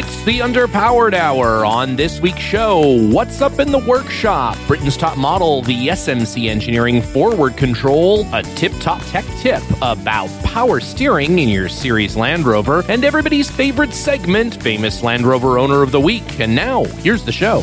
It's the Underpowered Hour on this week's show. What's up in the workshop? Britain's top model, the SMC Engineering Forward Control, a tip top tech tip about power steering in your series Land Rover, and everybody's favorite segment, Famous Land Rover Owner of the Week. And now, here's the show.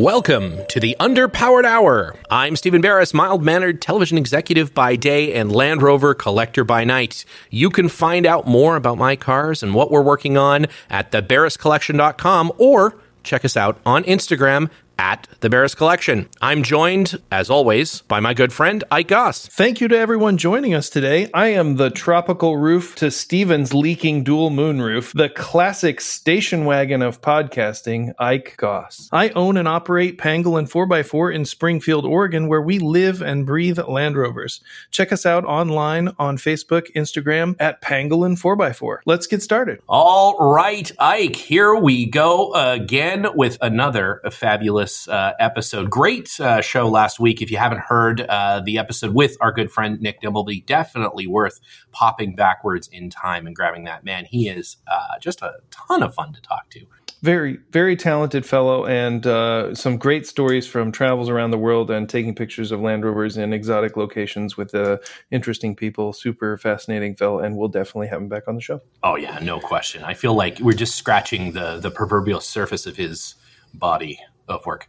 Welcome to the Underpowered Hour. I'm Stephen Barris, mild mannered television executive by day and Land Rover collector by night. You can find out more about my cars and what we're working on at thebarriscollection.com or check us out on Instagram at the Barris Collection. I'm joined, as always, by my good friend Ike Goss. Thank you to everyone joining us today. I am the tropical roof to Steven's leaking dual moon roof, the classic station wagon of podcasting, Ike Goss. I own and operate Pangolin 4x4 in Springfield, Oregon, where we live and breathe Land Rovers. Check us out online on Facebook, Instagram at Pangolin 4x4. Let's get started. All right, Ike, here we go again with another fabulous uh, episode. Great uh, show last week. If you haven't heard uh, the episode with our good friend Nick Dimbleby, definitely worth popping backwards in time and grabbing that. Man, he is uh, just a ton of fun to talk to. Very, very talented fellow, and uh, some great stories from travels around the world and taking pictures of Land Rovers in exotic locations with uh, interesting people. Super fascinating fellow, and we'll definitely have him back on the show. Oh yeah, no question. I feel like we're just scratching the the proverbial surface of his body of work.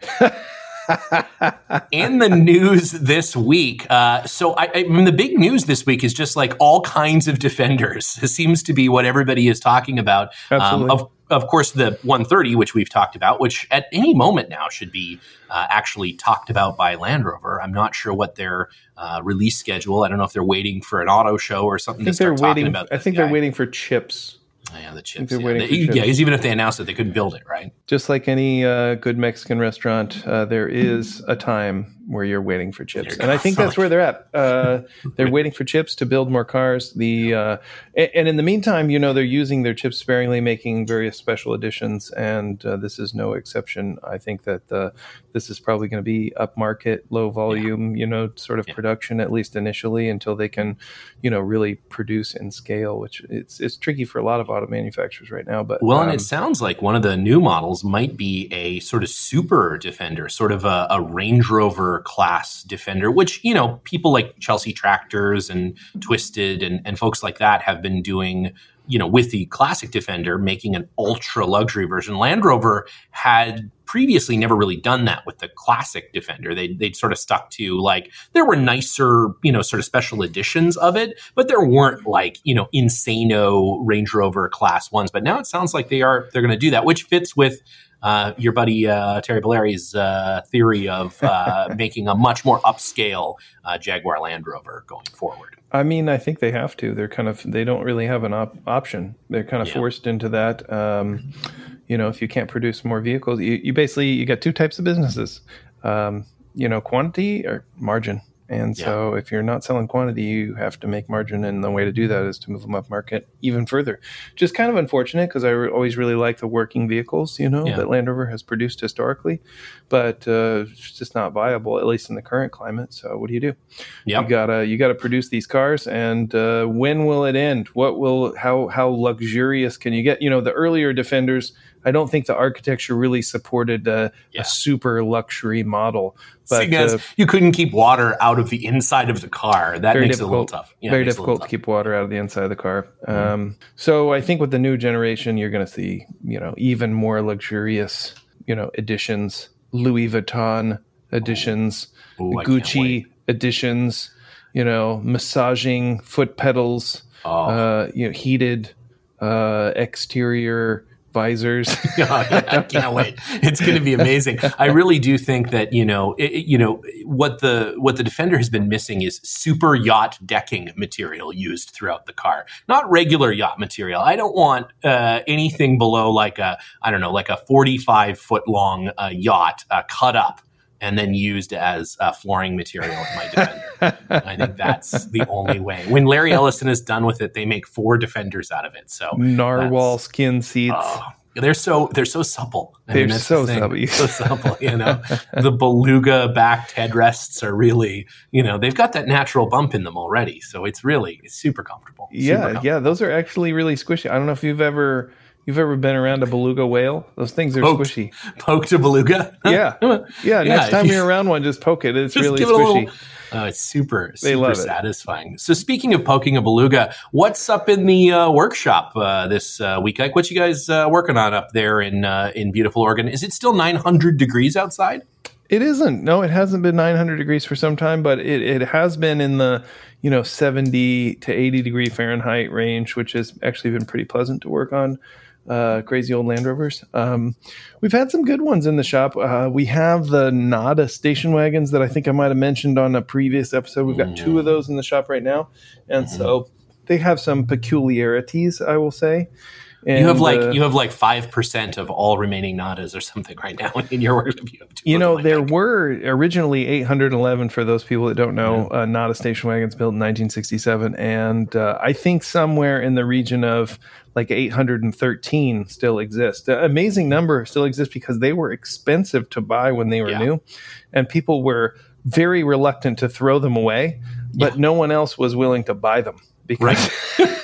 in the news this week, uh, so I, I, mean, the big news this week is just like all kinds of defenders. This seems to be what everybody is talking about. Um, of, of course, the 130, which we've talked about, which at any moment now should be uh, actually talked about by Land Rover. I'm not sure what their uh, release schedule. I don't know if they're waiting for an auto show or something. I think they're waiting. I think guy. they're waiting for chips. Yeah, the chips. Yeah. they, for yeah, even if they announced it, they couldn't build it, right? Just like any uh, good Mexican restaurant, uh, there is a time where you're waiting for chips, and I think that's where they're at. Uh, they're waiting for chips to build more cars. The uh, and in the meantime, you know, they're using their chips sparingly, making various special editions, and uh, this is no exception. I think that uh, this is probably going to be upmarket, low volume, yeah. you know, sort of yeah. production at least initially, until they can, you know, really produce in scale. Which it's it's tricky for a lot of auto manufacturers right now. But well, um, and it sounds like one of the new models might be a sort of super defender, sort of a, a Range Rover class defender, which, you know, people like Chelsea Tractors and Twisted and, and folks like that have been doing, you know, with the classic defender, making an ultra luxury version. Land Rover had previously never really done that with the classic defender they, they'd sort of stuck to like there were nicer you know sort of special editions of it but there weren't like you know insano range rover class ones but now it sounds like they are they're going to do that which fits with uh, your buddy uh, Thierry Bolloré's uh, theory of uh, making a much more upscale uh, Jaguar Land Rover going forward. I mean, I think they have to. They're kind of they don't really have an op- option. They're kind of yeah. forced into that. Um, you know, if you can't produce more vehicles, you, you basically you got two types of businesses. Um, you know, quantity or margin. And yeah. so, if you're not selling quantity, you have to make margin, and the way to do that is to move them up market even further. Just kind of unfortunate because I re- always really like the working vehicles, you know, yeah. that Land Rover has produced historically, but uh, it's just not viable at least in the current climate. So, what do you do? Yep. You gotta you gotta produce these cars, and uh, when will it end? What will how how luxurious can you get? You know, the earlier Defenders I don't think the architecture really supported a, yeah. a super luxury model. But uh, you couldn't keep water out of the inside of the car. That makes it a little tough. Yeah, very difficult to keep water out of the inside of the car. Mm-hmm. Um, so I think with the new generation, you're going to see you know even more luxurious you know editions, Louis Vuitton editions, Ooh, Gucci editions. You know, massaging foot pedals. Oh. Uh, you know, heated uh, exterior visors. I can't wait. It's going to be amazing. I really do think that you know, it, you know what the what the Defender has been missing is super yacht decking material used throughout the car, not regular yacht material. I don't want uh, anything below like a I don't know, like a forty five foot long uh, yacht uh, cut up and then used as uh, flooring material in my defender. I think that's the only way. When Larry Ellison is done with it, they make four defenders out of it. So narwhal skin seats. Oh, they're so they're so supple. I they're mean, so the supple. so supple. You know, the beluga backed headrests are really you know they've got that natural bump in them already, so it's really it's super comfortable. Super yeah, comfortable. yeah, those are actually really squishy. I don't know if you've ever You've ever been around a beluga whale? Those things are Poked, squishy. Poked a beluga? yeah. yeah. yeah. Next time you're around one, just poke it. It's really squishy. It Oh, it's super, super satisfying. So, speaking of poking a beluga, what's up in the uh, workshop uh, this uh, week? Like, what you guys uh, working on up there in uh, in beautiful Oregon? Is it still 900 degrees outside? It isn't. No, it hasn't been 900 degrees for some time, but it, it has been in the you know 70 to 80 degree Fahrenheit range, which has actually been pretty pleasant to work on uh, crazy old Land Rovers. Um, we've had some good ones in the shop. Uh, we have the Nada station wagons that I think I might have mentioned on a previous episode. We've got two of those in the shop right now, and mm-hmm. so they have some peculiarities, I will say. And, you have like uh, you have like five percent of all remaining nadas or something right now in your work. You, you know, like there that. were originally 811 for those people that don't know. Yeah. Uh, Nada station wagons built in 1967, and uh, I think somewhere in the region of like 813 still exist. The amazing number still exists because they were expensive to buy when they were yeah. new, and people were very reluctant to throw them away, but yeah. no one else was willing to buy them because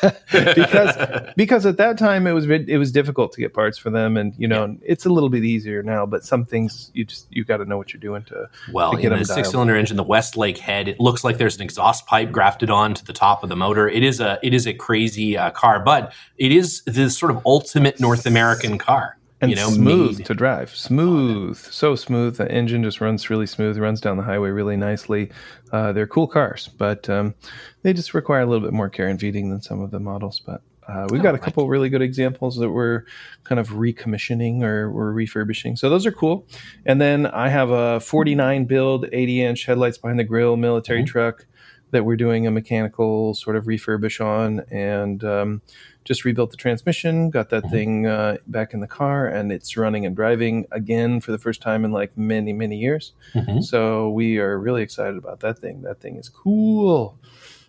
right. because because at that time it was it was difficult to get parts for them, and you know yeah. it's a little bit easier now. But some things you just you got to know what you're doing to well to get in the six cylinder engine, the Westlake head. It looks like there's an exhaust pipe grafted on to the top of the motor. It is a it is a crazy uh, car, but it is the sort of ultimate North American car and you know, smooth made. to drive. Smooth, so smooth. The engine just runs really smooth. Runs down the highway really nicely. Uh, they're cool cars, but um, they just require a little bit more care and feeding than some of the models. But uh, we've oh, got a couple really good examples that we're kind of recommissioning or we're refurbishing. So those are cool. And then I have a 49 build, 80 inch headlights behind the grill military mm-hmm. truck that we're doing a mechanical sort of refurbish on. And um, just rebuilt the transmission, got that mm-hmm. thing uh, back in the car, and it's running and driving again for the first time in like many, many years. Mm-hmm. So we are really excited about that thing. That thing is cool.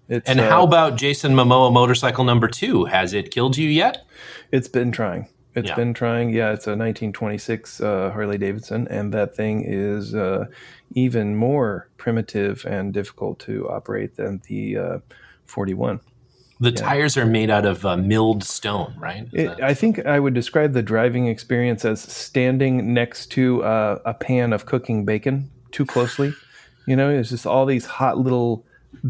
It's, and uh, how about Jason Momoa motorcycle number two? Has it killed you yet? It's been trying. It's yeah. been trying. Yeah, it's a 1926 uh, Harley Davidson, and that thing is uh, even more primitive and difficult to operate than the uh, 41. The yeah. tires are made out of uh, milled stone, right? It, I think I would describe the driving experience as standing next to uh, a pan of cooking bacon too closely. You know, it's just all these hot little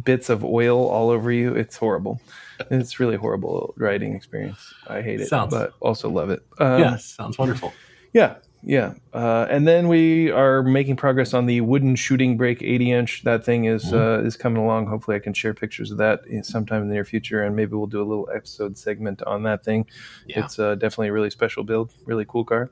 bits of oil all over you. It's horrible. It's really horrible riding experience. I hate it, sounds, but also love it. Um, yeah, sounds wonderful. Yeah, yeah, uh, and then we are making progress on the wooden shooting brake 80 inch. That thing is mm-hmm. uh, is coming along. Hopefully, I can share pictures of that sometime in the near future, and maybe we'll do a little episode segment on that thing. Yeah. It's uh, definitely a really special build, really cool car.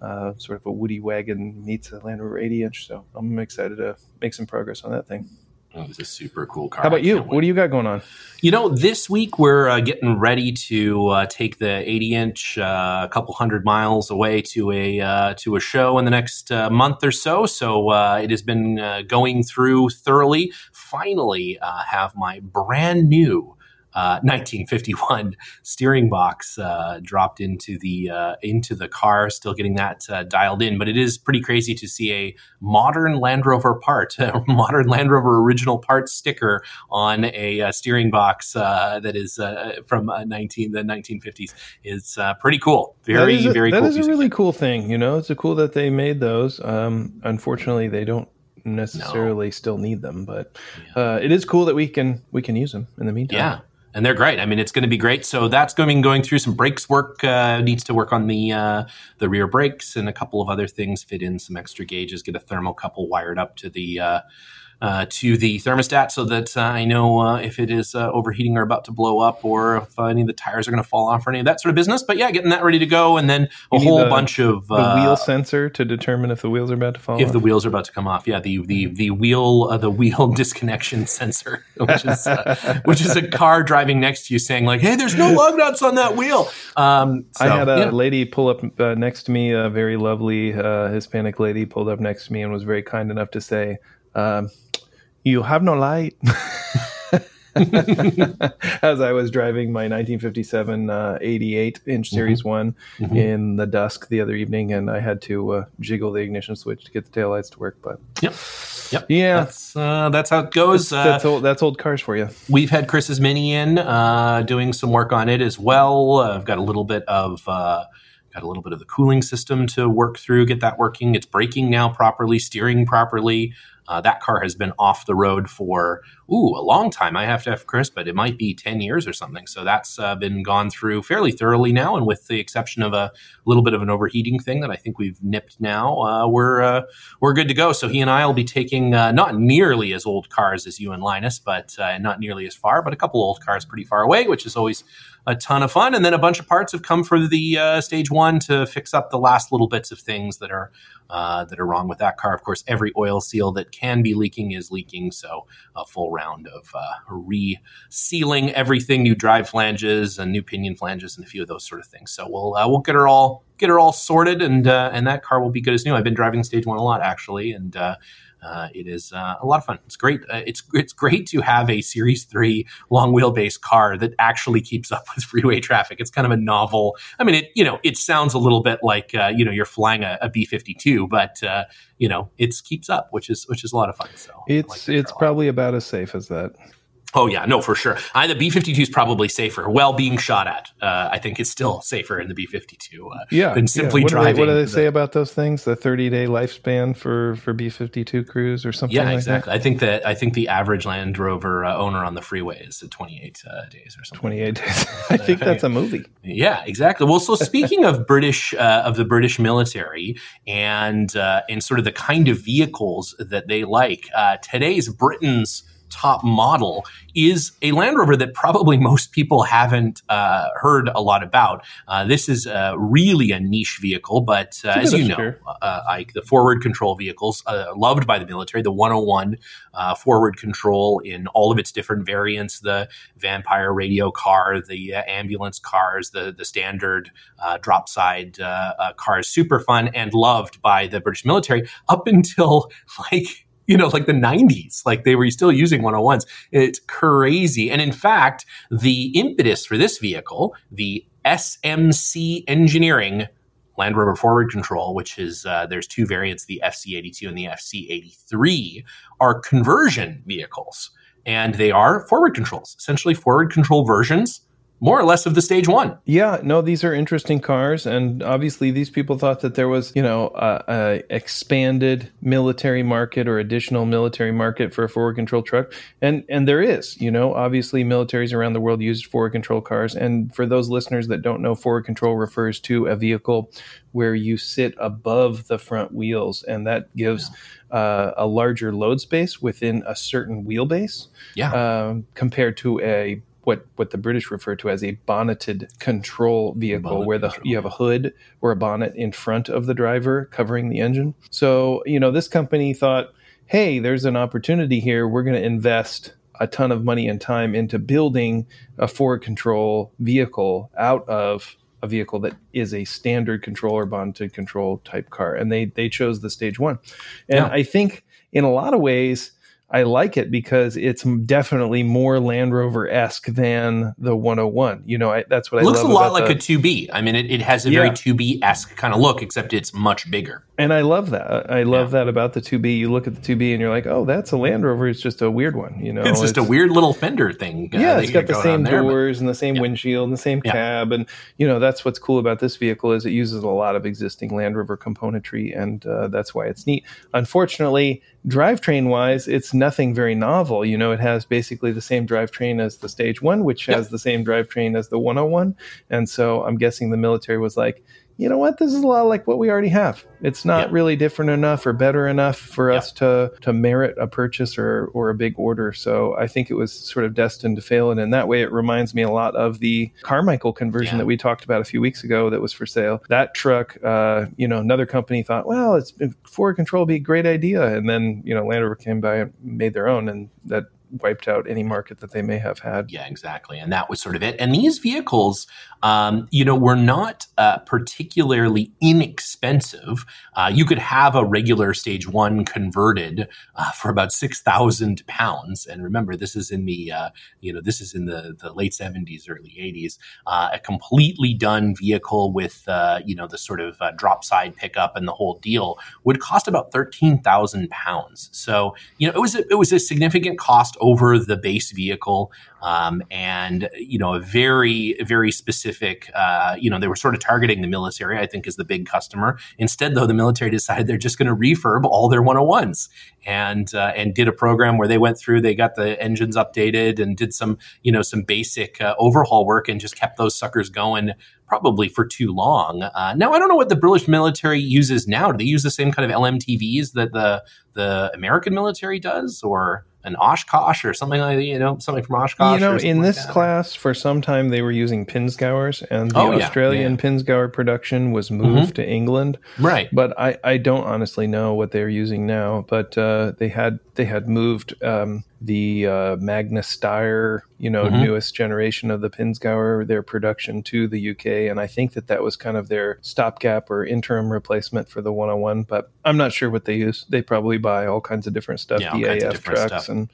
Uh, sort of a woody wagon meets a Land Rover 80 inch. So I'm excited to make some progress on that thing. Oh, it's a super cool car. How about you? What do you got going on? You know, this week we're uh, getting ready to uh, take the 80 inch uh, a couple hundred miles away to a uh, to a show in the next uh, month or so. So uh, it has been going through thoroughly. Finally, have my brand new 1951 uh, steering box uh, dropped into the uh, into the car. Still getting that uh, dialed in, but it is pretty crazy to see a modern Land Rover part, a modern Land Rover original part sticker on a, a steering box that is from 19 the 1950s. It's pretty cool. Very a, very. That cool is a really cool thing. You know, it's a cool that they made those. Um, unfortunately, they don't necessarily no. still need them, but yeah. uh, it is cool that we can we can use them in the meantime. Yeah, and they're great. I mean, it's going to be great. So that's going going through some brakes work. Uh, needs to work on the uh, the rear brakes and a couple of other things. Fit in some extra gauges. Get a thermocouple wired up to the uh, uh, to the thermostat so that uh, I know uh, if it is uh, overheating or about to blow up or if any of the tires are going to fall off or any of that sort of business. But yeah, getting that ready to go. And then a whole the, bunch of. the wheel uh, sensor to determine if the wheels are about to fall If off. the wheels are about to come off. Yeah, the, the, the wheel uh, the wheel disconnection sensor, which is, which is a car driving next to you saying, like, hey, there's no lug nuts on that wheel. Um, so, I had a yeah. lady pull up next to me, a very lovely Hispanic lady pulled up next to me and was very kind enough to say, um, you have no light. as I was driving my 1957 uh, 88 inch Series mm-hmm. one mm-hmm. in the dusk the other evening, and I had to uh, jiggle the ignition switch to get the taillights to work. But yep, yep, yeah, that's uh, that's how it goes. That's, that's, uh, old. That's old cars for you. We've had Chris's Mini in uh, doing some work on it as well. I've got a little bit of got a little bit of the cooling system to work through, get that working. It's braking now properly, steering properly. Uh, that car has been off the road for ooh a long time. I have to have Chris, but it might be ten years or something. So that's uh, been gone through fairly thoroughly now, and with the exception of a little bit of an overheating thing that I think we've nipped now, uh, we're uh, we're good to go. So he and I will be taking uh, not nearly as old cars as you and Linus, but uh, not nearly as far, but a couple old cars pretty far away, which is always a ton of fun. And then a bunch of parts have come for the stage one to fix up the last little bits of things that are uh, that are wrong with that car. Of course, every oil seal that can be leaking is leaking. So a full round of uh, re-sealing everything, new drive flanges and new pinion flanges, and a few of those sort of things. So we'll uh, we'll get her all get her all sorted, and uh, and that car will be good as new. I've been driving Stage One a lot actually, and uh, it is uh, a lot of fun. It's great. Uh, it's it's great to have a Series Three long wheelbase car that actually keeps up with freeway traffic. It's kind of a novel. I mean, it you know it sounds a little bit like uh, you know you're flying a a B fifty two, but uh, you know it keeps up, which is which is a lot of fun. So it's like it's probably about as safe as that. Oh yeah, no, for sure. I, the B fifty two is probably safer. Well, being shot at, uh, I think it's still safer in the B fifty two. Uh, yeah, than simply yeah. What driving. Do they, what do they the, say about those things? The thirty day lifespan for for B fifty two crews or something. Yeah, like exactly. That? I think that I think the average Land Rover uh, owner on the freeway is twenty eight uh, days or something. Twenty eight days. I think that's a movie. Yeah, exactly. Well, so speaking of British uh, of the British military and uh, and sort of the kind of vehicles that they like, today's Britain's top model is a Land Rover that probably most people haven't uh, heard a lot about. Uh, this is uh, really a niche vehicle, but uh, as you know, uh, Ike, the forward control vehicles uh, loved by the military, the 101 forward control in all of its different variants, the Vampire radio car, the ambulance cars, the the standard drop side cars, super fun and loved by the British military up until like you know, like the 90s. Like they were still using 101s. It's crazy. And in fact, the impetus for this vehicle, the SMC Engineering Land Rover Forward Control, which is uh, there's two variants, the FC82 and the FC83, are conversion vehicles. And they are forward controls, essentially forward control versions more or less of the stage one. Yeah, no, these are interesting cars, and obviously these people thought that there was, you know, a, a, expanded military market or additional military market for a forward control truck, and and there is, you know, obviously militaries around the world use forward control cars, and for those listeners that don't know, forward control refers to a vehicle where you sit above the front wheels, and that gives. Uh, a larger load space within a certain wheelbase, yeah, um, compared to a what what the British refer to as a bonneted control vehicle, bonnet where the control. you have a hood or a bonnet in front of the driver covering the engine. So you know this company thought, hey, there's an opportunity here. We're going to invest a ton of money and time into building a forward control vehicle out of a vehicle that is a standard control or bonneted control type car, and they they chose the stage one, and yeah. I think in a lot of ways I like it because it's definitely more Land Rover esque than the 101. You know, I, that's what it I looks a lot like the, a 2B. I mean, it, it has a yeah. very 2B esque kind of look, except it's much bigger. And I love that. I love yeah. that about the 2B. You look at the 2B and you're like, oh, that's a Land Rover. It's just a weird one. You know, it's just it's, a weird little fender thing. Uh, yeah, it's got the same there, doors but, and the same yeah. windshield and the same cab. And you know, that's what's cool about this vehicle is it uses a lot of existing Land Rover componentry, and uh, that's why it's neat. Unfortunately, drivetrain wise, it's nothing very novel. You know, it has basically the same drivetrain as the Stage One, which yep. has the same drivetrain as the 101. And so I'm guessing the military was like, you know what? This is a lot like what we already have. It's not really different enough or better enough for us to to merit a purchase or or a big order. So I think it was sort of destined to fail. And in that way, it reminds me a lot of the Carmichael conversion yeah. that we talked about a few weeks ago that was for sale. That truck, uh, you know, another company thought, well, it's forward control would be a great idea, and then you know Land Rover came by and made their own, and that wiped out any market that they may have had. Yeah, exactly. And that was sort of it. And these vehicles, um, you know, were not uh, particularly inexpensive. Uh, you could have a regular stage one converted uh, for about six thousand pounds. And remember, this is in the uh, you know this is in the the late seventies, early eighties. Uh, a completely done vehicle with uh, you know the sort of drop side pickup and the whole deal would cost about thirteen thousand pounds. So you know it was a, it was a significant cost over the base vehicle, um, and you know a very very specific. Uh, you know they were sort of targeting the military. I think is the big customer. Instead, though, the military decided they're just going to refurb all their 101s and uh, and did a program where they went through, they got the engines updated and did some you know some basic uh, overhaul work and just kept those suckers going probably for too long. Uh, now I don't know what the British military uses now. Do they use the same kind of LMTVs that the the American military does, or an Oshkosh or something like that, you know, something from Oshkosh. You know, in this like class, for some time they were using Pinzgauers, and the oh, Australian yeah, yeah. Production was moved mm-hmm. to England. Right. But I, I don't honestly know what they're using now. But uh, they had they had moved um, the uh, Magna Steyr, you know, mm-hmm. newest generation of the Pinzgauer, their production to the UK, and I think that that was kind of their stopgap or interim replacement for the 101. But I'm not sure what they use. They probably buy all kinds of different stuff, yeah, DAF trucks stuff. and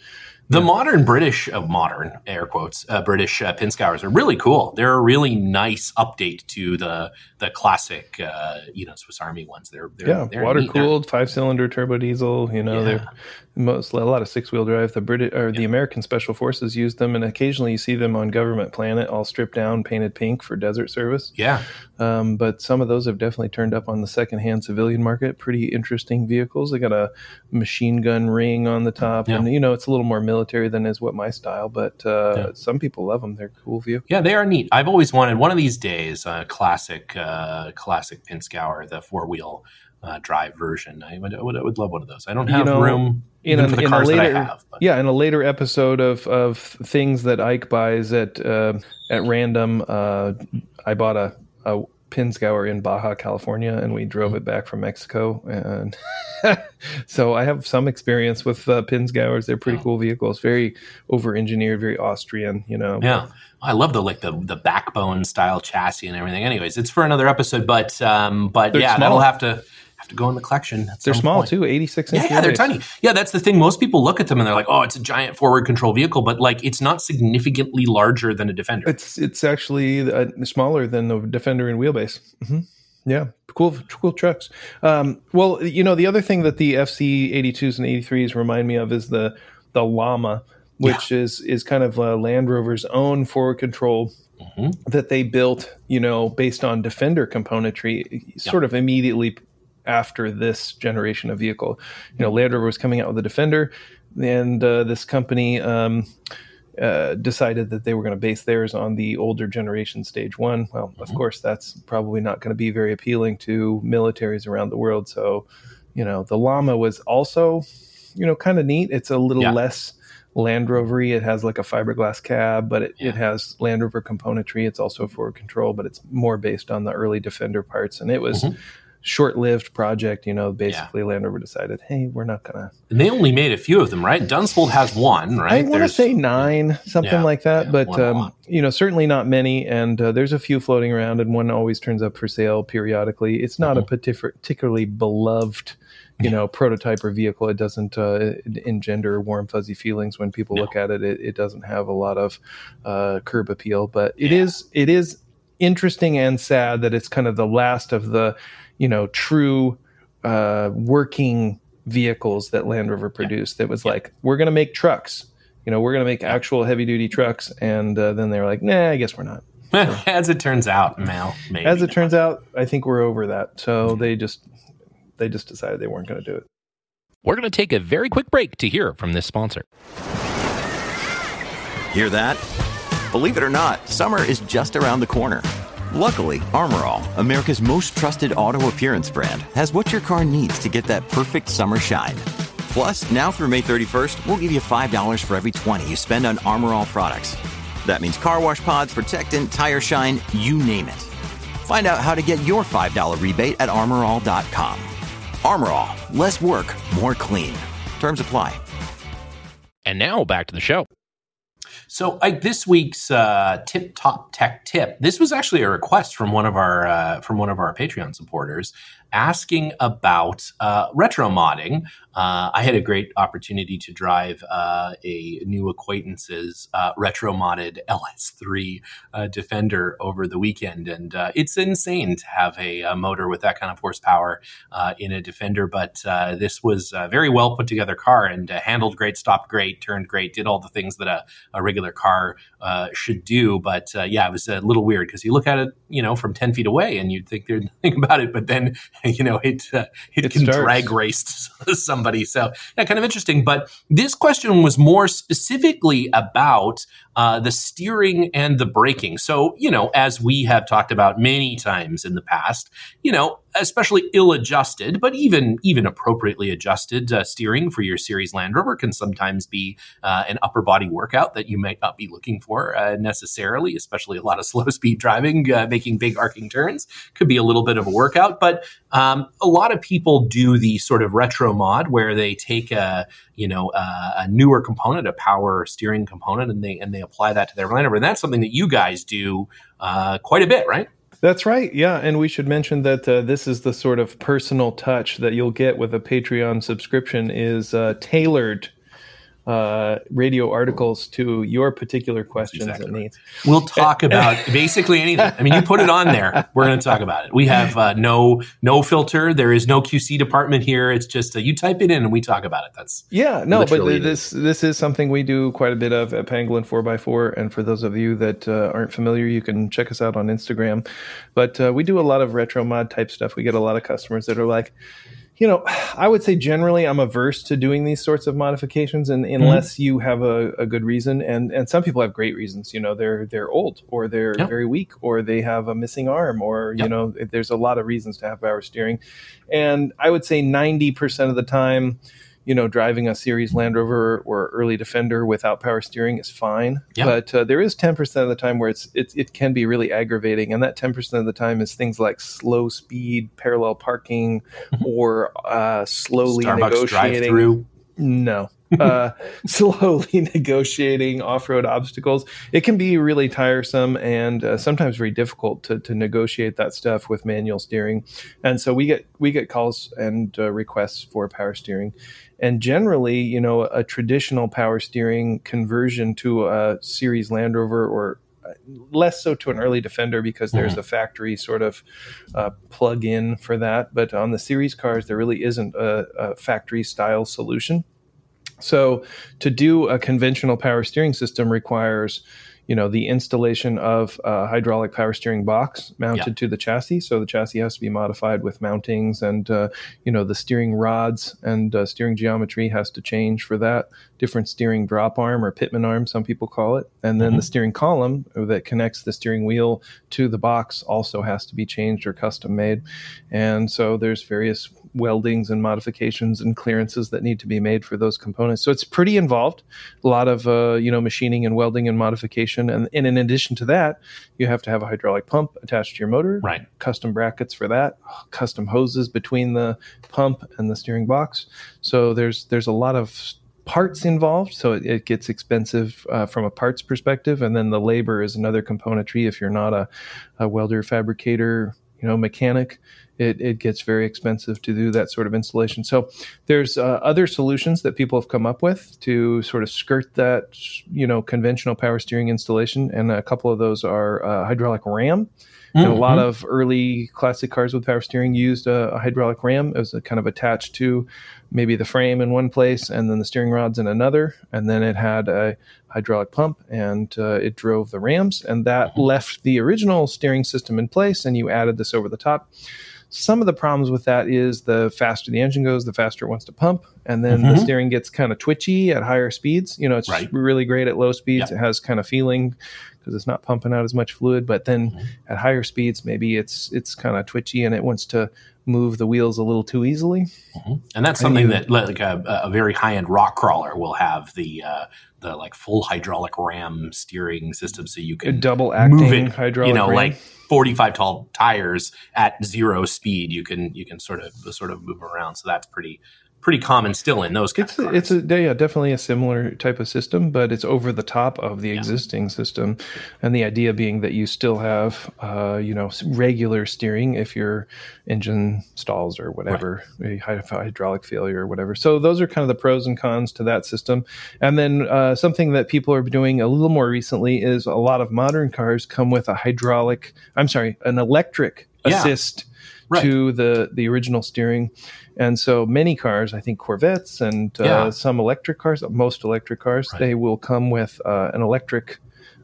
the yeah. modern British, uh, modern air quotes, uh, British uh, Pinzgauers are really cool. They're a really nice update to the the classic, uh, you know, Swiss Army ones. They're, they're yeah, they're water cooled, five cylinder turbo diesel. You know, yeah. they're most a lot of six wheel drive. The British or yeah. the American Special Forces use them, and occasionally you see them on Government Planet, all stripped down, painted pink for desert service. Yeah, um, but some of those have definitely turned up on the secondhand civilian market. Pretty interesting vehicles. They got a machine gun ring on the top, and you know, it's a little more military than is what my style, but uh, yeah. some people love them. They're cool view. Yeah, they are neat. I've always wanted one of these days a classic, uh, classic Pinzgauer, the four wheel uh, drive version. I would, I would, I would love one of those. I don't have you know, room in a, for the cars later, that I have. But. Yeah, in a later episode of of things that Ike buys at uh, at random, uh, I bought a, a Pinzgauer in Baja California, and we drove mm-hmm. it back from Mexico. And so I have some experience with uh, Pinzgauers. They're pretty cool vehicles, very over engineered, very Austrian. You know. Yeah, I love the like the the backbone style chassis and everything. Anyways, it's for another episode, but um, but They're yeah, small. that'll have to have to go in the collection. They're small point. too, 86 inch. Yeah, yeah they're tiny. Yeah, that's the thing. Most people look at them and they're like, "Oh, it's a giant forward control vehicle," but like it's not significantly larger than a Defender. It's it's actually uh, smaller than the Defender in wheelbase. Mm-hmm. Yeah, cool, cool trucks. Um, well, you know, the other thing that the FC 82s and 83s remind me of is the the Llama, which yeah. is is kind of uh, Land Rover's own forward control mm-hmm. that they built, you know, based on Defender componentry, sort of immediately after this generation of vehicle. You know, Land Rover was coming out with a Defender, and uh, this company um, uh, decided that they were going to base theirs on the older generation Stage One. Well, mm-hmm. of course, that's probably not going to be very appealing to militaries around the world. So, you know, the Llama was also, you know, kind of neat. It's a little yeah. less. Land Rovery. It has like a fiberglass cab, but it, yeah. it has Land Rover componentry. It's also forward control, but it's more based on the early Defender parts. And it was mm-hmm short-lived project. You know, basically yeah. Land Rover decided, hey, we're not gonna. And they only made a few of them, right? Dunsfold has one, right? I want to say nine, something yeah, like that, yeah, but um, you know, certainly not many. And uh, there's a few floating around, and one always turns up for sale periodically. It's not mm-hmm. a particularly beloved you know prototype or vehicle it doesn't uh, engender warm fuzzy feelings when people no. look at it. it. it doesn't have a lot of uh, curb appeal but it is it is interesting and sad that it's kind of the last of the you know, true uh, working vehicles that Land Rover produced. Yeah. That was yeah. like, we're going to make trucks. You know, we're going to make actual heavy duty trucks. And uh, then they were like, nah, I guess we're not. So, as it turns out, Mal. as it not. turns out, I think we're over that. So they just they just decided they weren't going to do it. We're going to take a very quick break to hear from this sponsor. Hear that? Believe it or not, summer is just around the corner. Luckily, Armor All, America's most trusted auto appearance brand, has what your car needs to get that perfect summer shine. Plus, now through May 31st, we'll give you $5 for every 20 you spend on Armor All products. That means car wash pods, protectant, tire shine, you name it. Find out how to get your $5 rebate at armorall.com. Armor All, less work, more clean. Terms apply. And now back to the show. So, like this week's uh, tip top tech tip, this was actually a request from one of our uh, from one of our Patreon supporters, asking about uh, retro modding. Uh, I had a great opportunity to drive uh, a new acquaintance's uh, retro modded LS3 uh, Defender over the weekend, and uh, it's insane to have a, a, motor with that kind of horsepower in a Defender. But this was a very well put together car and handled great, stopped great, turned great, did all the things that a, a regular car should do. But yeah, it was a little weird because you look at it, you know, from ten feet away, and you'd think there's nothing about it, but then you know it uh, it, it, can starts. drag race somebody. So yeah, kind of interesting. But this question was more specifically about uh, the steering and the braking. So you know, as we have talked about many times in the past, you know, especially ill-adjusted, but even even appropriately adjusted uh, steering for your series Land Rover can sometimes be uh, an upper body workout that you might not be looking for uh, necessarily. Especially a lot of slow speed driving, uh, making big arcing turns could be a little bit of a workout. But um, a lot of people do the sort of retro mod where they take a you know a newer component, a power steering component, and they and they apply that to their Land Rover. And that's something that you guys do uh, quite a bit, right? That's right. Yeah. And we should mention that uh, this is the sort of personal touch that you'll get with a Patreon subscription is uh, tailored uh, radio articles to your particular questions exactly and needs. We'll talk about basically anything. I mean, you put it on there, we're going to talk about it. We have uh, no no filter. There is no QC department here. It's just uh, you type it in and we talk about it. That's yeah, no, but this this is something we do quite a bit of at Pangolin Four x Four. And for those of you that uh, aren't familiar, you can check us out on Instagram. But uh, we do a lot of retro mod type stuff. We get a lot of customers that are like you know, I would say generally I'm averse to doing these sorts of modifications, and unless mm-hmm. you have a, a, good reason, and and some people have great reasons. You know, they're they're old, or they're yep. very weak, or they have a missing arm, or yep. you know, there's a lot of reasons to have power steering. And I would say 90% of the time, you know, driving a series Land Rover or early Defender without power steering is fine. Yeah. But uh, there is 10% of the time where it's it, it can be really aggravating. And that 10% of the time is things like slow speed, parallel parking, or uh, slowly Starbucks negotiating. No. Uh, slowly negotiating off-road obstacles. It can be really tiresome and uh, sometimes very difficult to, to negotiate that stuff with manual steering. And so we get we get calls and uh, requests for power steering. And generally, you know, a traditional power steering conversion to a series Land Rover or uh, less so to an early defender because there's mm-hmm. a factory sort of uh, plug in for that. But on the series cars, there really isn't a, a, factory style solution. So to do a conventional power steering system requires you know the installation of a hydraulic power steering box mounted yeah. to the chassis so the chassis has to be modified with mountings and uh, you know the steering rods and uh, steering geometry has to change for that different steering drop arm or pitman arm some people call it and then mm-hmm. the steering column that connects the steering wheel to the box also has to be changed or custom made and so there's various weldings and modifications and clearances that need to be made for those components. So it's pretty involved. A lot of uh, you know machining and welding and modification, and, and, in addition to that, you have to have a hydraulic pump attached to your motor. Right. Custom brackets for that. Custom hoses between the pump and the steering box. So there's there's a lot of parts involved, so it, it gets expensive uh, from a parts perspective, and then the labor is another componentry. If you're not a, a welder, fabricator, you know, mechanic, it, it gets very expensive to do that sort of installation. So there's uh, other solutions that people have come up with to sort of skirt that, you know, conventional power steering installation, and a couple of those are uh, hydraulic ram. Mm-hmm. And a lot of early classic cars with power steering used a, a hydraulic ram as a kind of attached to maybe the frame in one place and then the steering rods in another, and then it had a hydraulic pump and uh, it drove the rams, and that mm-hmm. left the original steering system in place, and you added this over the top. Some of the problems with that is the faster the engine goes, the faster it wants to pump, and then mm-hmm. the steering gets kind of twitchy at higher speeds. You know, it's right. really great at low speeds. It has kind of feeling because it's not pumping out as much fluid, but then mm-hmm. at higher speeds, maybe it's it's kind of twitchy and it wants to move the wheels a little too easily. Mm-hmm. And that's something that like a, a very high end rock crawler will have the uh, the like full hydraulic ram steering system, so you can double acting move it, hydraulic. You know, ram. like 45 tall tires at zero speed. You can you can sort of sort of move around. So that's pretty pretty common still in those. it's a, it's a yeah definitely a similar type of system, but it's over the top of the yeah. existing system, and the idea being that you still have uh, you know regular steering if your engine stalls or whatever, right. hydraulic failure or whatever. So those are kind of the pros and cons to that system. And then uh, something that people are doing a little more recently is a lot of modern cars come with a hydraulic. I'm sorry, an electric yeah. assist. Right. to the the original steering and so many cars, I think Corvettes and uh, yeah. some electric cars, most electric cars, right. they will come with uh, an electric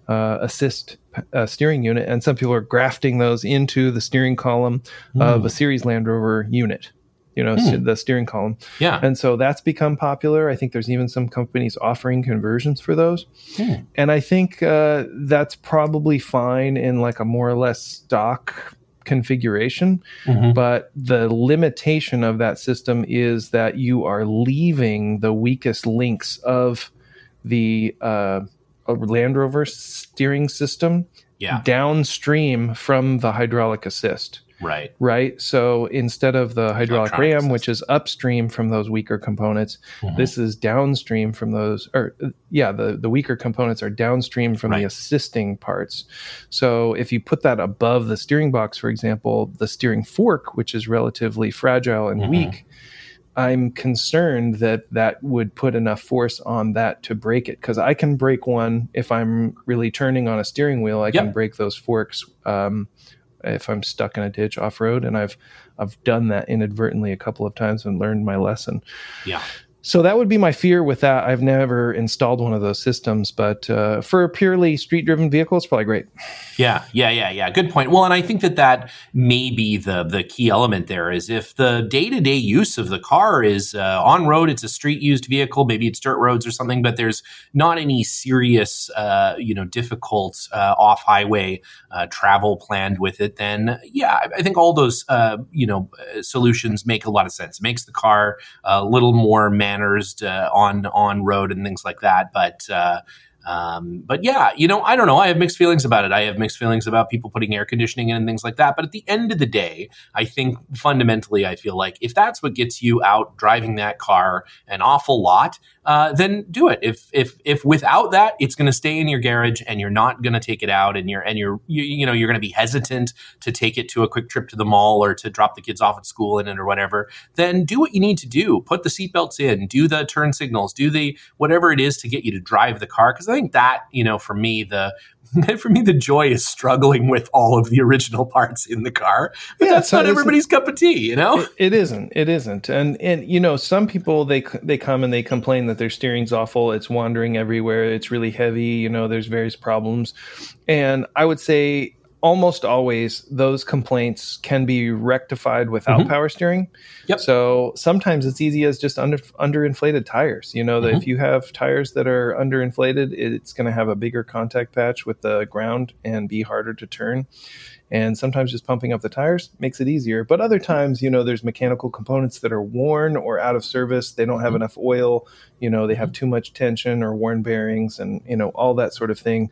uh, assist uh, steering unit. And some people are grafting those into the steering column mm. of a series Land Rover unit. You know, mm. the steering column. Yeah. And so that's become popular. I think there's even some companies offering conversions for those. Mm. And I think uh, that's probably fine in like a more or less stock configuration. Mm-hmm. But the limitation of that system is that you are leaving the weakest links of the uh, Land Rover steering system yeah. downstream from the hydraulic assist. Right. Right. So instead of the hydraulic ram, which is upstream from those weaker components, mm-hmm. this is downstream from those, or yeah, the, the weaker components are downstream from right. the assisting parts. So if you put that above the steering box, for example, the steering fork, which is relatively fragile and mm-hmm. weak, I'm concerned that that would put enough force on that to break it because I can break one if I'm really turning on a steering wheel. I yep. can break those forks um, if I'm stuck in a ditch off road, and I've I've done that inadvertently a couple of times and learned my lesson. Yeah. So that would be my fear with that. I've never installed one of those systems, but uh, for a purely street driven vehicle, it's probably great. Yeah, yeah, yeah, yeah. Good point. Well, and I think that that may be the the key element there is if the day to day use of the car is uh, on road, it's a street used vehicle, maybe it's dirt roads or something, but there's not any serious, uh, you know, difficult uh, off highway uh, travel planned with it. Then, yeah, I think all those uh, you know solutions make a lot of sense. It makes the car a little more manners on on road and things like that, but uh, um, but yeah, you know, I don't know. I have mixed feelings about it. I have mixed feelings about people putting air conditioning in and things like that. But at the end of the day, I think fundamentally, I feel like if that's what gets you out driving that car an awful lot, uh, then do it. If if if without that, it's going to stay in your garage and you're not going to take it out, and you're and you're you, you know you're going to be hesitant to take it to a quick trip to the mall or to drop the kids off at school in it or whatever. Then do what you need to do. Put the seatbelts in. Do the turn signals. Do the whatever it is to get you to drive the car. Because I think that you know for me the for me, the joy is struggling with all of the original parts in the car. But yeah, that's not everybody's cup of tea, you know. It, it isn't. It isn't. And and you know, some people they they come and they complain that their steering's awful. It's wandering everywhere. It's really heavy. You know, there's various problems. And I would say almost always those complaints can be rectified without mm-hmm. power steering. Yep. So sometimes it's easy as just under underinflated tires. You know that mm-hmm. if you have tires that are underinflated, it's going to have a bigger contact patch with the ground and be harder to turn. And sometimes just pumping up the tires makes it easier. But other times, you know, there's mechanical components that are worn or out of service. They don't have mm-hmm. enough oil. You know, they have mm-hmm. too much tension or worn bearings, and you know all that sort of thing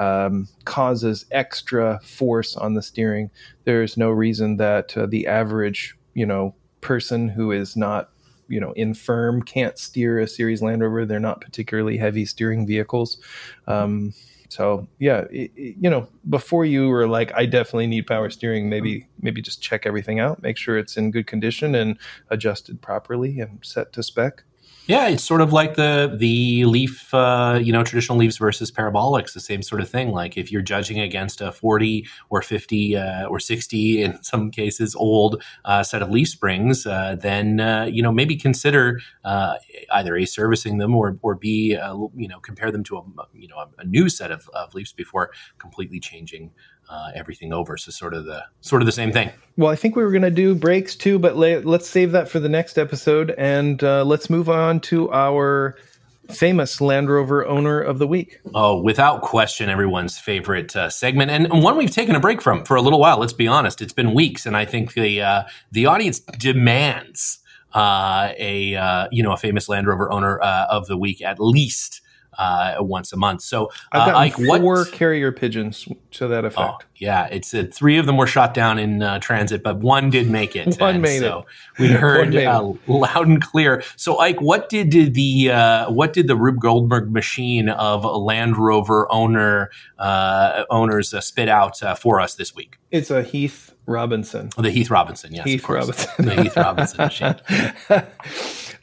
um, causes extra force on the steering. There's no reason that uh, the average, you know, person who is not, you know, infirm can't steer a series Land Rover. They're not particularly heavy steering vehicles. Um, so yeah, it, it, you know, before you were like, I definitely need power steering. Maybe maybe just check everything out, make sure it's in good condition and adjusted properly and set to spec. Yeah, it's sort of like the the leaf, uh, you know, traditional leaves versus parabolics, the same sort of thing. Like if you're judging against a 40 or 50 uh, or 60, in some cases, old uh, set of leaf springs, uh, then uh, you know maybe consider uh, either a servicing them or or b you know compare them to a you know a, new set of, of leaves before completely changing uh, everything over. So sort of the sort of the same thing. Well, I think we were going to do breaks too, but la- let's save that for the next episode, and uh, let's move on to our famous Land Rover owner of the week. Oh, without question, everyone's favorite uh, segment, and one we've taken a break from for a little while. Let's be honest; it's been weeks, and I think the uh, the audience demands uh, a uh, you know a famous Land Rover owner uh, of the week at least uh, once a month. So, I've uh, got four what? carrier pigeons to that Oh, effect. yeah, it's uh, three of them were shot down in uh, transit, but one did make it. One And made so We heard uh, loud and clear. So, Ike, what did the uh, what did the Rube Goldberg machine of Land Rover owner uh, owners uh, spit out uh, for us this week? It's a Heath Robinson. The Heath Robinson, yes, Heath. Robinson. the Heath Robinson machine.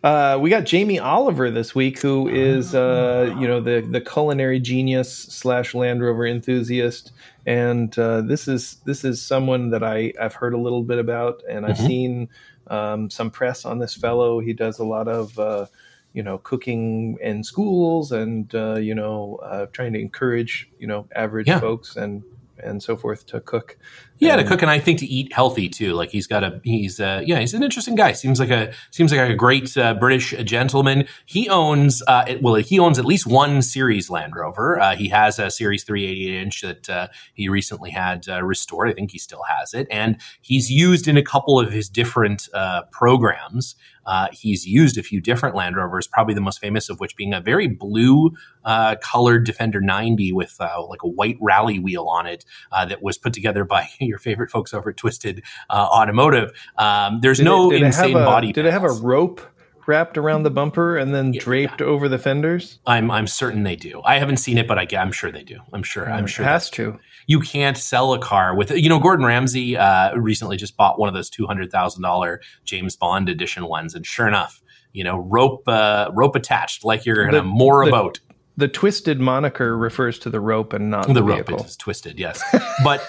Uh, we got Jamie Oliver this week, who is uh, you know the the culinary genius slash Land Rover enthusiast, and uh, this is this is someone that I I've heard a little bit about, and I've Mhm. seen um, some press on this fellow. He does a lot of uh, you know cooking in schools, and uh, you know uh, trying to encourage you know average Yeah. folks and and so forth to cook. Yeah, to cook and I think to eat healthy too. Like he's got a he's uh yeah he's an interesting guy. Seems like a seems like a great uh, British gentleman. He owns uh it- well he owns at least one Series Land Rover. Uh, he has a Series 388 inch that uh, he recently had uh, restored. I think he still has it, and he's used in a couple of his different uh, programs. Uh, he's used a few different Land Rovers, probably the most famous of which being a very blue uh, colored Defender 90 with uh, like a white rally wheel on it uh, that was put together by your favorite folks over at Twisted uh, Automotive. Um, there's Did no it, insane a, body. Did it have a rope wrapped around the bumper and then Yeah, draped over the fenders? I'm I'm certain they do. I haven't seen it, but I, am sure they do. I'm sure. I'm sure. It has to. you can't sell a car with you know Gordon Ramsay uh, recently just bought one of those two hundred thousand dollar James Bond edition ones, and sure enough, you know rope uh, rope attached like you're in The- a moor boat. The twisted moniker refers to the rope and not the, The rope vehicle. is twisted, yes. But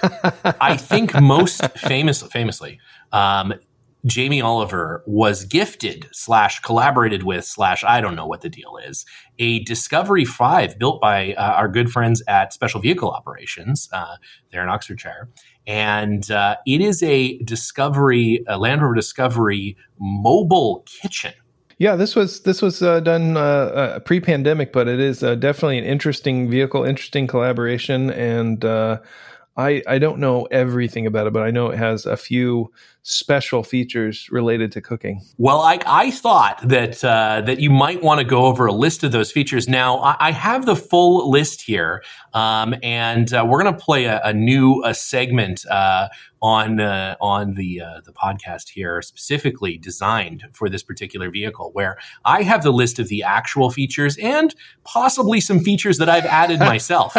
I think most famous, famously, um, Jamie Oliver was gifted slash collaborated with slash I don't know what the deal is a Discovery Five built by uh, our good friends at Special Vehicle Operations. Uh, there in Oxfordshire, and uh, it is a Discovery a Land Rover Discovery mobile kitchen. Yeah, this was this was uh, done uh, uh, pre-pandemic, but it is uh, definitely an interesting vehicle, interesting collaboration, and uh, I I don't know everything about it, but I know it has a few special features related to cooking. Well, I, I thought that uh, that you might want to go over a list of those features. Now, I, I have the full list here, um, and we're going to play a, a new a segment on uh, on the uh, the podcast here, specifically designed for this particular vehicle, where I have the list of the actual features and possibly some features that I've added myself.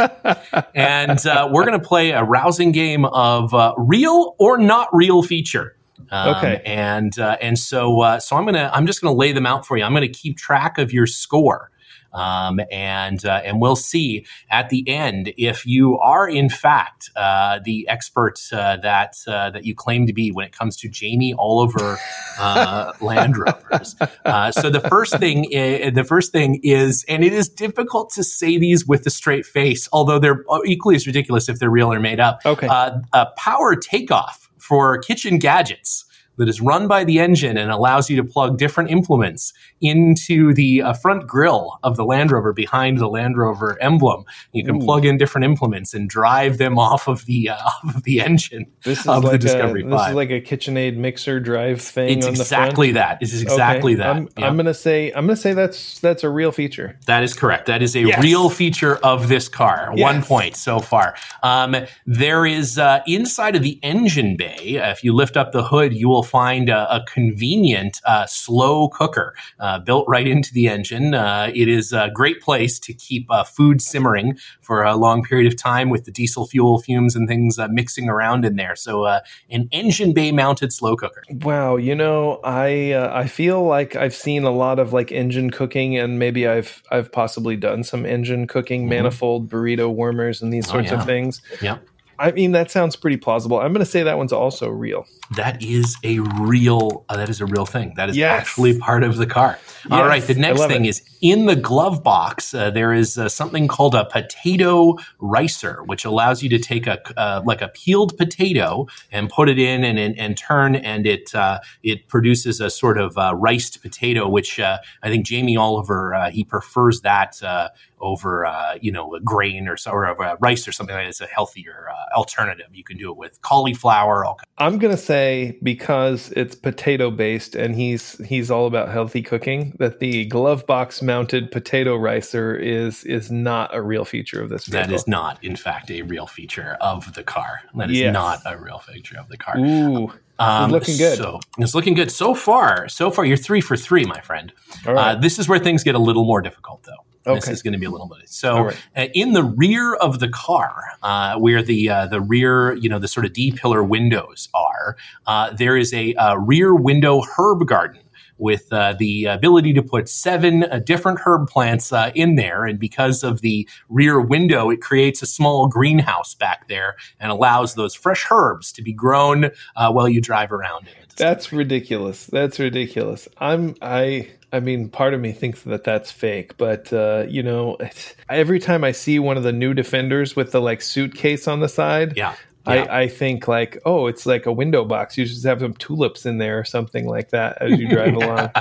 and uh, we're going to play a rousing game of uh, real or not real feature. Um, Okay. And uh, and so uh, so I'm gonna I'm just gonna lay them out for you. I'm gonna keep track of your score. Um, and uh, and we'll see at the end if you are in fact uh, the expert uh, that uh, that you claim to be when it comes to Jamie Oliver uh, Land Rovers. Uh, so the first thing i- the first thing is, and it is difficult to say these with a straight face, although they're equally as ridiculous if they're real or made up. Okay. Uh, a power takeoff for kitchen gadgets that is run by the engine and allows you to plug different implements into the uh, front grille of the Land Rover behind the Land Rover emblem. You can Ooh. plug in different implements and drive them off of the uh, off of the engine. This is Of the like a, this 5. is like a KitchenAid mixer drive thing It's on the exactly that. It is exactly Okay, that. I'm, Yeah. I'm gonna say I'm gonna say that's that's a real feature. That is correct. That is a Yes. real feature of this car. Yes. One point so far. Um, there is uh, inside of the engine bay. If you lift up the hood, you will find a, a convenient uh, slow cooker uh, built right into the engine. Uh, it is a great place to keep uh, food simmering for a long period of time with the diesel fuel fumes and things uh, mixing around in there. So, uh, an engine bay mounted slow cooker. Wow, you know, I uh, I feel like I've seen a lot of like engine cooking, and maybe I've I've possibly done some engine cooking, Mhm. manifold burrito warmers, and these Oh, sorts yeah. of things. Yeah. I mean, that sounds pretty plausible. I'm going to say that one's also real. That is a real. Uh, that is a real thing. That is Yes. actually part of the car. All Yes, right. The next thing it. is in the glove box. Uh, there is uh, something called a potato ricer, which allows you to take a uh, like a peeled potato and put it in and and, and turn, and it uh, it produces a sort of uh, riced potato, which uh, I think Jamie Oliver uh, he prefers that uh, over uh, you know a grain or or uh, rice or something like that. It's a healthier uh, alternative. You can do it with cauliflower. All I'm gonna say because it's potato based and he's he's all about healthy cooking that the glove box mounted potato ricer is is not a real feature of this vehicle. That is not, in fact, a real feature of the car. That is yes. not a real feature of the car. Ooh. Um, it's looking good. So it's looking good so far. So far, you're three for three, my friend. Uh, this is where things get a little more difficult, though. Okay. This is going to be a little bit. So, right. uh, in the rear of the car, uh, where the uh, the rear, you know, the sort of D pillar windows are, uh, there is a uh, rear window herb garden with uh, the ability to put seven uh, different herb plants uh, in there. And because of the rear window, it creates a small greenhouse back there and allows those fresh herbs to be grown uh, while you drive around it. That's ridiculous. That's ridiculous. I'm I. I mean, part of me thinks that that's fake, but uh, you know, every time I see one of the new defenders with the like suitcase on the side, yeah. Yeah. I, I, think like, oh, it's like a window box. You just have some tulips in there or something like that as you drive along.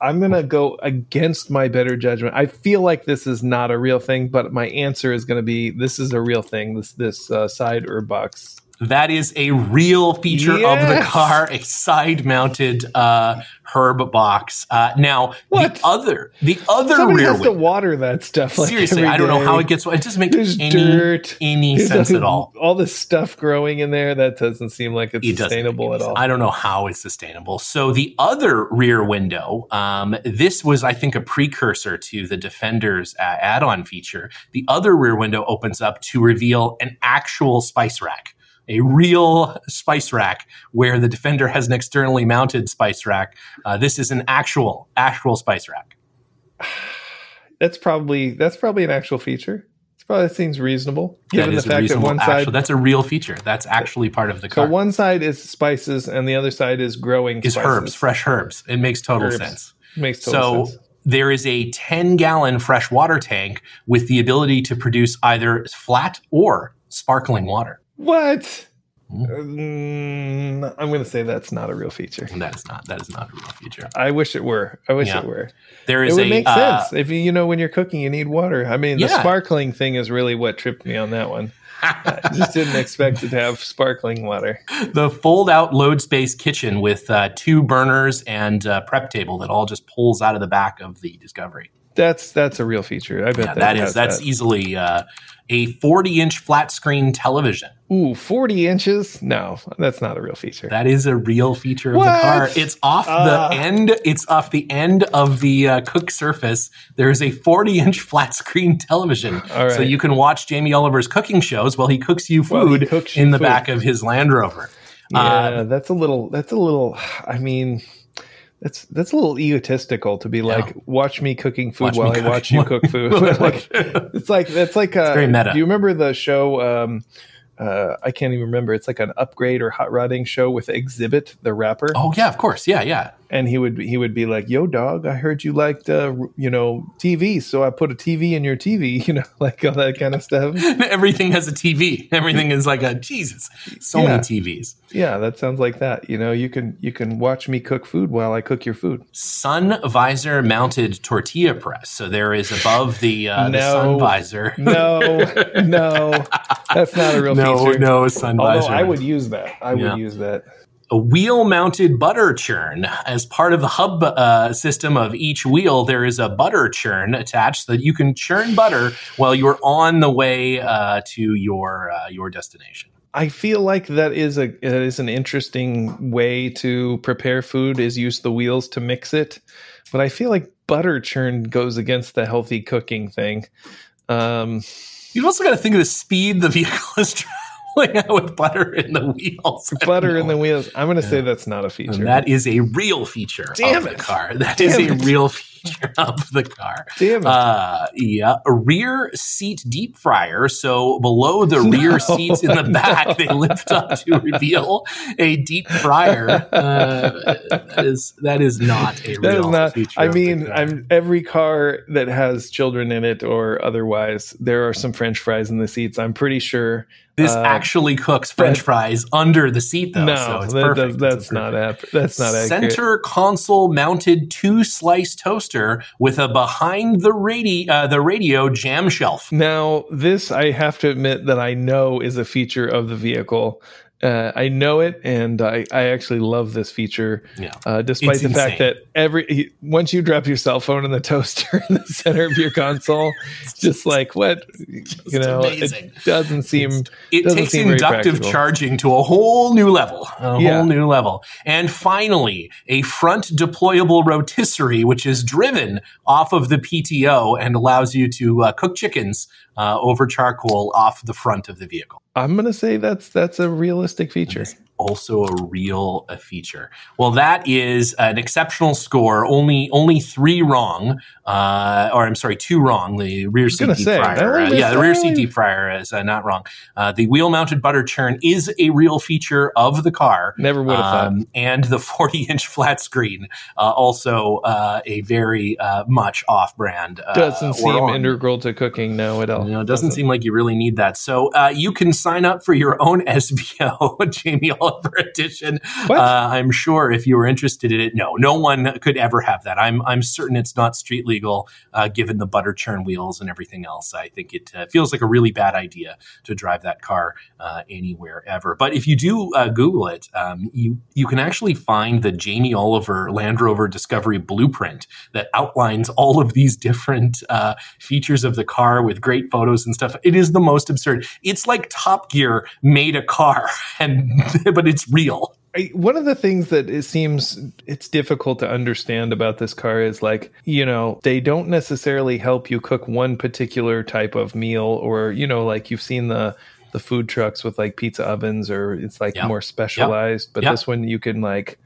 I'm gonna go against my better judgment. I feel like this is not a real thing, but my answer is gonna be this is a real thing. This this uh, side herb box that is a real feature yes. of the car, a side-mounted uh, herb box. Uh, now, what? the other, the other Somebody rear has window, to water that stuff. Like seriously, I don't know how it gets. It doesn't make There's any dirt. any There's sense a, at all. All this stuff growing in there that doesn't seem like it's it sustainable at all. I don't know how it's sustainable. So the other rear window, um, this was, I think, a precursor to the Defender's uh, add-on feature. The other rear window opens up to reveal an actual spice rack a real spice rack where the defender has an externally mounted spice rack. Uh, this is an actual actual spice rack. That's probably that's probably an actual feature. It probably seems reasonable given the fact that one side that's a real feature. That's actually part of the car. So one side is spices and the other side is growing is spices. herbs, fresh herbs. It makes total herbs. sense. Makes total so, sense there is a 10 gallon fresh water tank with the ability to produce either flat or sparkling water. What? Mm, I'm going to say that's not a real feature. That is not. That is not a real feature. I wish it were. I wish yeah. it were. There is. It would a, make uh, sense if you, you know when you're cooking, you need water. I mean, the sparkling thing is really what tripped me on that one. I just didn't expect it to have sparkling water. The fold-out load space kitchen with uh, two burners and uh, prep table that all just pulls out of the back of the Discovery. That's that's a real feature. I bet yeah, that, is that's that. easily uh, a 40 inch flat screen television. Ooh, 40 inches? No, that's not a real feature. That is a real feature of what? the car. It's off uh, the end. It's off the end of the uh, cook surface. There is a 40 inch flat screen television, so you can watch Jamie Oliver's cooking shows while he cooks you food cooks in the food. back of his Land Rover. Yeah, uh, that's a little. That's a little. I mean, that's that's a little egotistical to be yeah. like, watch me cooking food watch while I cook. watch you cook food. like, it's like that's like uh, very meta. Do you remember the show? Um, uh, I can't even remember. It's like an upgrade or hot rodding show with Xzibit, the rapper. Oh yeah, of course, yeah, yeah and he would he would be like, "Yo, dog, I heard you liked uh, you know TV, so I put a TV in your TV, you know, like all that kind of stuff." Everything has a TV. Everything is like a Jesus. So yeah. many TVs. Yeah, that sounds like that. You know, you can you can watch me cook food while I cook your food. Sun visor mounted tortilla press. So there is above the uh, no, the sun visor. no, no, that's not a real no, feature. No, sun Although visor. I would use that. I yeah. would use that a wheel mounted butter churn. As part of the hub uh, system of each wheel, there is a butter churn attached so that you can churn butter while you're on the way uh, to your uh, your destination. I feel like that is a that is an interesting way to prepare food is use the wheels to mix it, but I feel like butter churn goes against the healthy cooking thing. Um, You've also got to think of the speed the vehicle is traveling out with butter in the wheels. Butter in the wheels. I'm going to yeah. say that's not a feature. And that is a real feature Damn of it. the car. That Damn is a it. real feature of the car. Damn it. Uh, yeah, a rear seat deep fryer. So below the no, rear seats in the back, no. they lift up to reveal a deep fryer. Uh, that is that is not a that real not, feature. I mean, I'm every car that has children in it or otherwise, there are some French fries in the seats. I'm pretty sure This uh, actually cooks French fries under the seat, though. No, so it's that, perfect. that's it's not perfect. that's not Center console mounted two slice toaster with a behind the radio uh, the radio jam shelf. Now, this I have to admit that I know is a feature of the vehicle. Uh, I know it, and I, I actually love this feature. Yeah. Uh, despite It's the fact that every once you drop your cell phone in the toaster in the center of your console, it's just like what you know, amazing. it doesn't seem. It doesn't takes seem inductive charging to a whole new level, a Yeah. whole new level. And finally, a front deployable rotisserie, which is driven off of the PTO and allows you to uh, cook chickens uh, over charcoal off the front of the vehicle. I'm gonna say that's that's a realistic feature. Also a real a feature. Well, that is an exceptional score. Only only three wrong, uh, or I'm sorry, two wrong. The rear seat deep say, fryer, uh, yeah, the rear seat deep fryer is uh, not wrong. Uh, the wheel mounted butter churn is a real feature of the car. Never would have thought. Um, and the 40 inch flat screen, uh, also uh, a very uh, much off brand. Uh, Doesn't seem on- integral to cooking. No, at all. you know, it doesn't seem like you really need that. So uh, you can sign up for your own SVO Jamie Oliver edition. Uh, I'm sure if you were interested in it, no, no one could ever have that. I'm I'm certain it's not street legal, uh, given the butter churn wheels and everything else. I think it uh, feels like a really bad idea to drive that car uh, anywhere ever. But if you do uh, Google it, um, you you can actually find the Jamie Oliver Land Rover Discovery blueprint that outlines all of these different uh, features of the car with great photos and stuff. It is the most absurd. It's like Top Gear made a car, and but it's real. One of the things that it seems it's difficult to understand about this car is like you know they don't necessarily help you cook one particular type of meal or you know like you've seen the the food trucks with like pizza ovens or it's like Yeah. more specialized but Yeah. this one you can like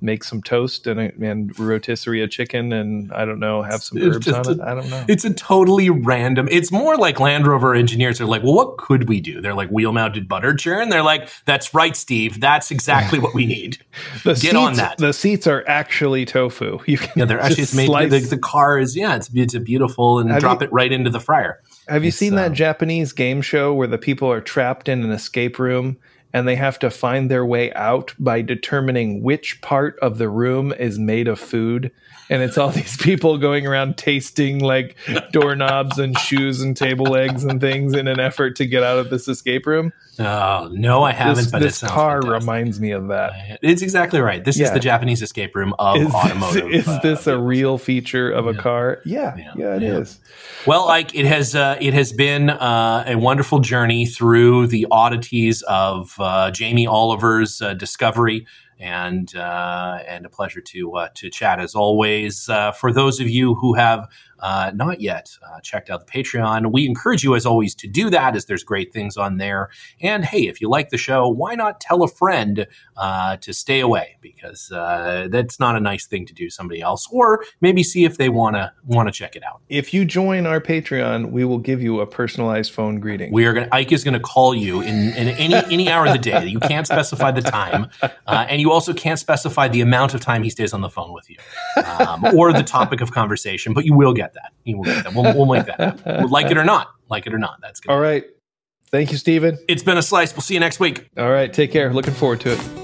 make some toast and and rotisserie a chicken and I don't know have some It's herbs on it I don't know It's a totally random. It's more like Land Rover engineers are like, well, what could we do? They're like wheel mounted butter churn. They're like, that's right, Steve. That's exactly what we need. the get seats, on that. the seats are actually tofu you can Yeah, they're actually it's made. The, the car is yeah, it's it's a beautiful and Have drop you- it right into the fryer. Have you It's, seen that um, Japanese game show where the people are trapped in an escape room and they have to find their way out by determining which part of the room is made of food? And it's all these people going around tasting like doorknobs and shoes and table legs and things in an effort to get out of this escape room. Oh no, I haven't. This, but this car fantastic. reminds me of that. It's exactly right. This is the Japanese escape room of Is automotive. this, is uh, this a real feature of a car? Yeah, Yeah. yeah, it is. Yeah. Well, like it has, uh, it has been uh, a wonderful journey through the oddities of uh, Jamie Oliver's uh, discovery, and uh, and a pleasure to uh, to chat as always. Uh, for those of you who have uh, not yet uh, checked out the Patreon, we encourage you as always to do that, as there's great things on there. And hey, if you like the show, why not tell a friend uh, to stay away because uh, that's not a nice thing to do somebody else, or maybe see if they want to want to check it out. If you join our Patreon, we will give you a personalized phone greeting. We are going. Ike is going to call you in, in any any hour of the day. You can't specify the time, uh, and you also can't specify the amount of time he stays on the phone with you, um, or the topic of conversation. But you will get that. You will get that. We'll, we'll make that happen. Like it or not, like it or not. That's good. All right. Thank you, Stephen. It's been a slice. We'll see you next week. All right. Take care. Looking forward to it.